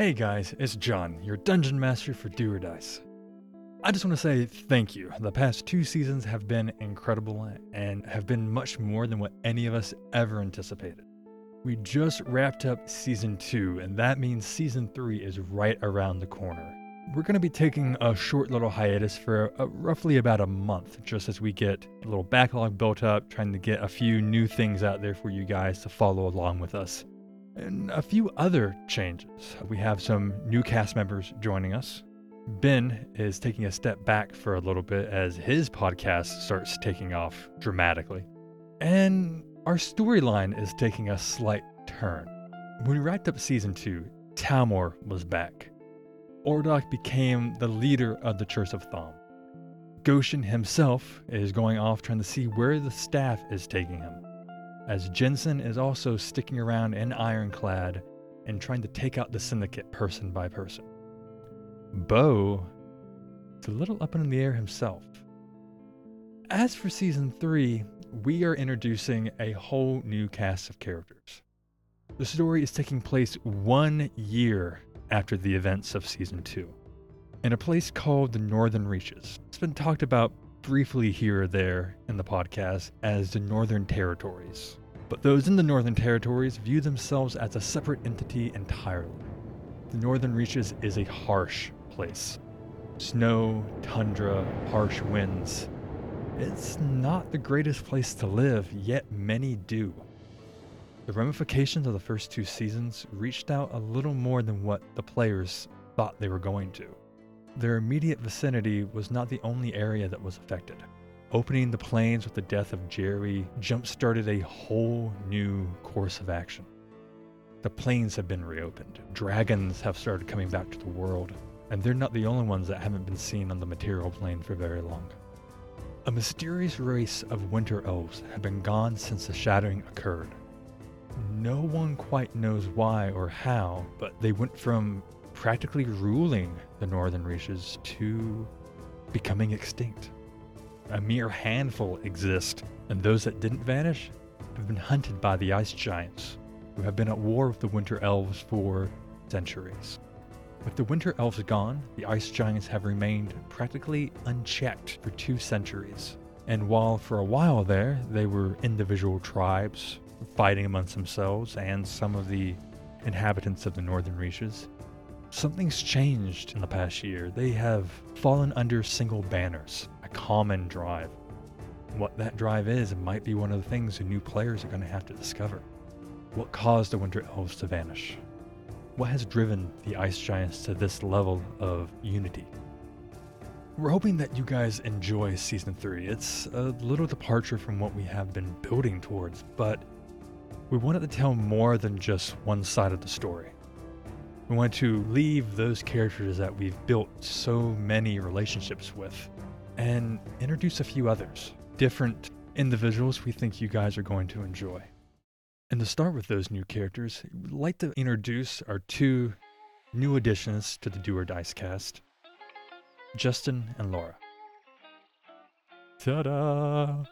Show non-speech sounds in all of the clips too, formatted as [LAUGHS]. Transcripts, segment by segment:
Hey guys, it's John, your dungeon master for Do or Dice. I just want to say thank you. The past two seasons have been incredible and have been much more than what any of us ever anticipated. We just wrapped up season two, and that means season three is right around the corner. We're going to be taking a short little hiatus for uh, roughly about a month, just as we get a little backlog built up, trying to get a few new things out there for you guys to follow along with us and a few other changes. We have some new cast members joining us. Ben is taking a step back for a little bit as his podcast starts taking off dramatically. And our storyline is taking a slight turn. When we wrapped up season two, Talmor was back. Ordok became the leader of the Church of Thom. Goshen himself is going off trying to see where the staff is taking him as Jensen is also sticking around in Ironclad and trying to take out the Syndicate person by person. Bo is a little up in the air himself. As for season 3, we are introducing a whole new cast of characters. The story is taking place one year after the events of season 2, in a place called the Northern Reaches. It's been talked about briefly here or there in the podcast as the Northern Territories but those in the Northern Territories view themselves as a separate entity entirely. The Northern Reaches is a harsh place. Snow, tundra, harsh winds. It's not the greatest place to live, yet many do. The ramifications of the first two seasons reached out a little more than what the players thought they were going to. Their immediate vicinity was not the only area that was affected. Opening the planes with the death of Jerry jump started a whole new course of action. The planes have been reopened, dragons have started coming back to the world, and they're not the only ones that haven't been seen on the material plane for very long. A mysterious race of winter elves have been gone since the shattering occurred. No one quite knows why or how, but they went from practically ruling the northern reaches to becoming extinct a mere handful exist, and those that didn't vanish have been hunted by the ice giants, who have been at war with the winter elves for centuries. With the winter elves gone, the ice giants have remained practically unchecked for two centuries. And while for a while there they were individual tribes fighting amongst themselves and some of the inhabitants of the northern reaches, something's changed in the past year. They have fallen under single banners common drive. What that drive is might be one of the things the new players are going to have to discover. What caused the Winter Elves to vanish? What has driven the Ice Giants to this level of unity? We're hoping that you guys enjoy Season 3. It's a little departure from what we have been building towards, but we wanted to tell more than just one side of the story. We want to leave those characters that we've built so many relationships with and introduce a few others, different individuals we think you guys are going to enjoy. And to start with those new characters, we'd like to introduce our two new additions to the Do or Dice cast Justin and Laura. Ta da!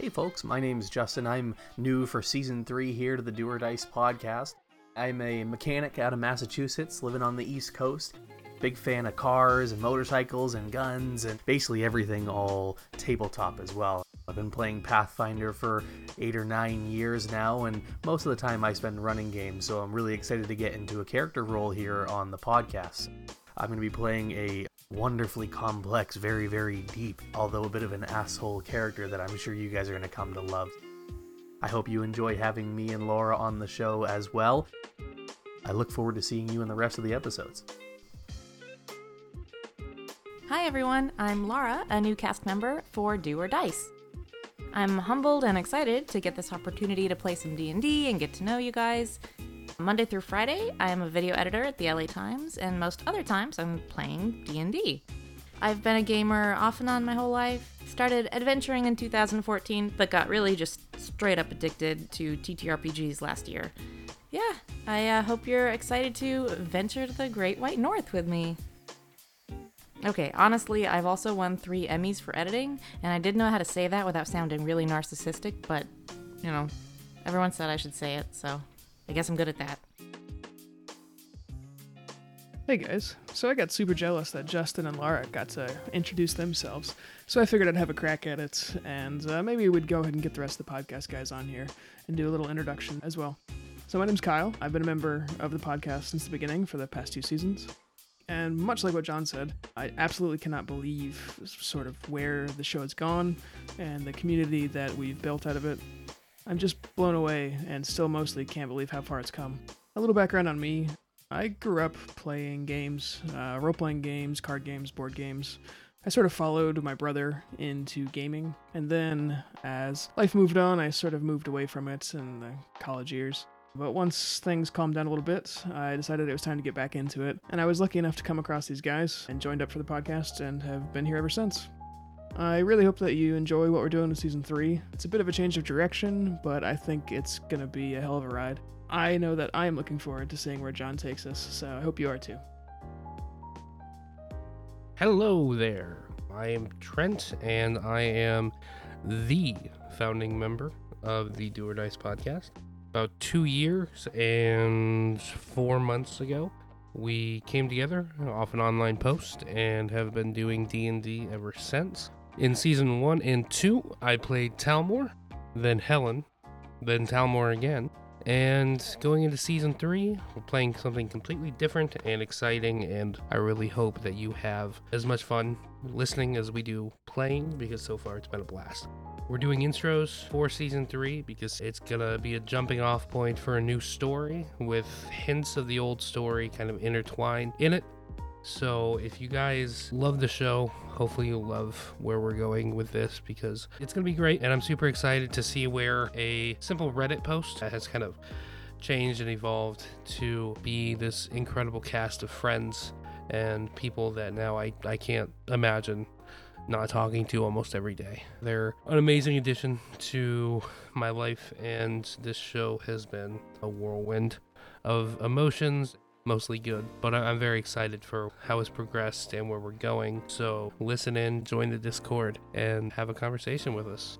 Hey folks, my name is Justin. I'm new for season three here to the Do or Dice podcast. I'm a mechanic out of Massachusetts living on the East Coast. Big fan of cars and motorcycles and guns and basically everything all tabletop as well. I've been playing Pathfinder for eight or nine years now, and most of the time I spend running games, so I'm really excited to get into a character role here on the podcast. I'm going to be playing a wonderfully complex, very, very deep, although a bit of an asshole character that I'm sure you guys are going to come to love. I hope you enjoy having me and Laura on the show as well. I look forward to seeing you in the rest of the episodes. Hi everyone, I'm Laura, a new cast member for Do or Dice. I'm humbled and excited to get this opportunity to play some D&D and get to know you guys. Monday through Friday, I am a video editor at the LA Times, and most other times I'm playing D&D. I've been a gamer off and on my whole life. Started adventuring in 2014, but got really just straight up addicted to TTRPGs last year. Yeah, I uh, hope you're excited to venture to the Great White North with me. Okay, honestly, I've also won three Emmys for editing, and I didn't know how to say that without sounding really narcissistic, but, you know, everyone said I should say it, so I guess I'm good at that. Hey guys, so I got super jealous that Justin and Laura got to introduce themselves, so I figured I'd have a crack at it, and uh, maybe we'd go ahead and get the rest of the podcast guys on here and do a little introduction as well. So my name's Kyle. I've been a member of the podcast since the beginning for the past two seasons. And much like what John said, I absolutely cannot believe sort of where the show has gone and the community that we've built out of it. I'm just blown away and still mostly can't believe how far it's come. A little background on me I grew up playing games, uh, role playing games, card games, board games. I sort of followed my brother into gaming, and then as life moved on, I sort of moved away from it in the college years. But once things calmed down a little bit, I decided it was time to get back into it, and I was lucky enough to come across these guys and joined up for the podcast and have been here ever since. I really hope that you enjoy what we're doing with season 3. It's a bit of a change of direction, but I think it's gonna be a hell of a ride. I know that I am looking forward to seeing where John takes us, so I hope you are too. Hello there. I am Trent, and I am the founding member of the Do or Dice podcast. About two years and four months ago, we came together off an online post and have been doing D&D ever since. In season one and two, I played Talmor, then Helen, then Talmor again, and going into season three, we're playing something completely different and exciting, and I really hope that you have as much fun listening as we do playing because so far it's been a blast. We're doing intros for season three because it's gonna be a jumping off point for a new story with hints of the old story kind of intertwined in it. So if you guys love the show, hopefully you'll love where we're going with this because it's going to be great. And I'm super excited to see where a simple Reddit post has kind of changed and evolved to be this incredible cast of friends and people that now I, I can't imagine not talking to almost every day. They're an amazing addition to my life, and this show has been a whirlwind of emotions mostly good. But I'm very excited for how it's progressed and where we're going. So listen in, join the Discord, and have a conversation with us.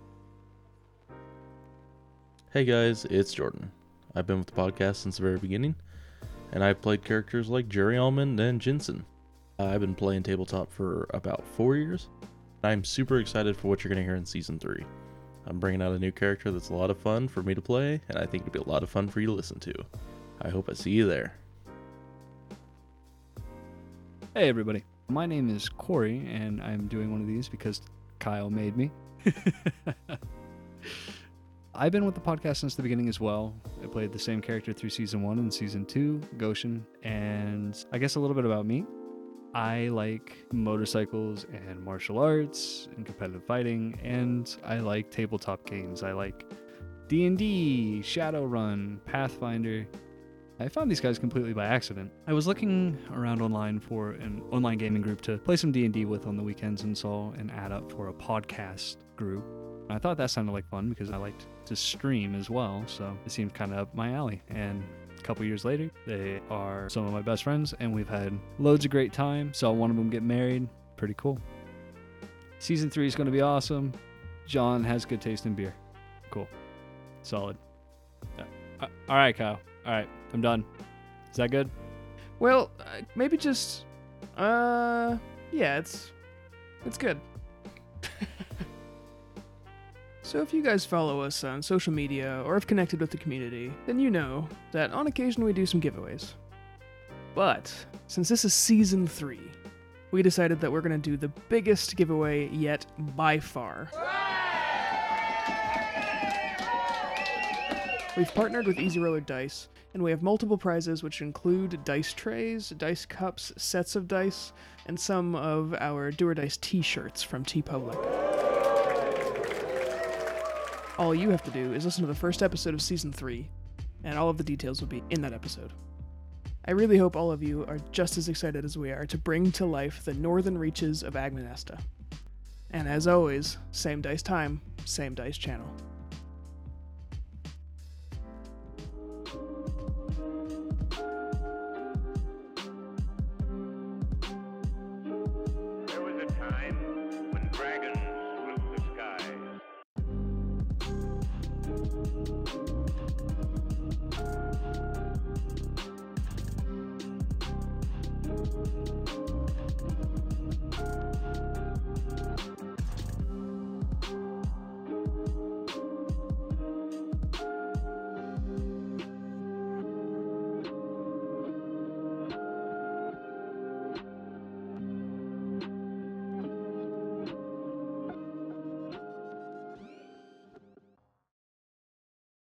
Hey guys, it's Jordan. I've been with the podcast since the very beginning, and I've played characters like Jerry Almond and Jensen. I've been playing tabletop for about four years. And I'm super excited for what you're going to hear in season three. I'm bringing out a new character that's a lot of fun for me to play, and I think it'll be a lot of fun for you to listen to. I hope I see you there. Hey, everybody. My name is Corey, and I'm doing one of these because Kyle made me. [LAUGHS] I've been with the podcast since the beginning as well. I played the same character through season one and season two, Goshen. And I guess a little bit about me. I like motorcycles and martial arts and competitive fighting, and I like tabletop games. I like D&D, Shadowrun, Pathfinder, I found these guys completely by accident. I was looking around online for an online gaming group to play some D&D with on the weekends and saw an ad up for a podcast group. I thought that sounded like fun because I liked to stream as well, so it seemed kind of up my alley. And a couple years later, they are some of my best friends, and we've had loads of great time. Saw one of them get married. Pretty cool. Season three is going to be awesome. John has good taste in beer. Cool. Solid. All right, Kyle. All right, I'm done. Is that good? Well, uh, maybe just, uh, yeah, it's, it's good. [LAUGHS] so if you guys follow us on social media or have connected with the community, then you know that on occasion we do some giveaways. But since this is season three, we decided that we're gonna do the biggest giveaway yet by far. We've partnered with Easy Roller Dice, and we have multiple prizes which include dice trays, dice cups, sets of dice, and some of our Do or Dice t shirts from TeePublic. All you have to do is listen to the first episode of season 3, and all of the details will be in that episode. I really hope all of you are just as excited as we are to bring to life the northern reaches of Agmanesta. And as always, same dice time, same dice channel. Time when dragons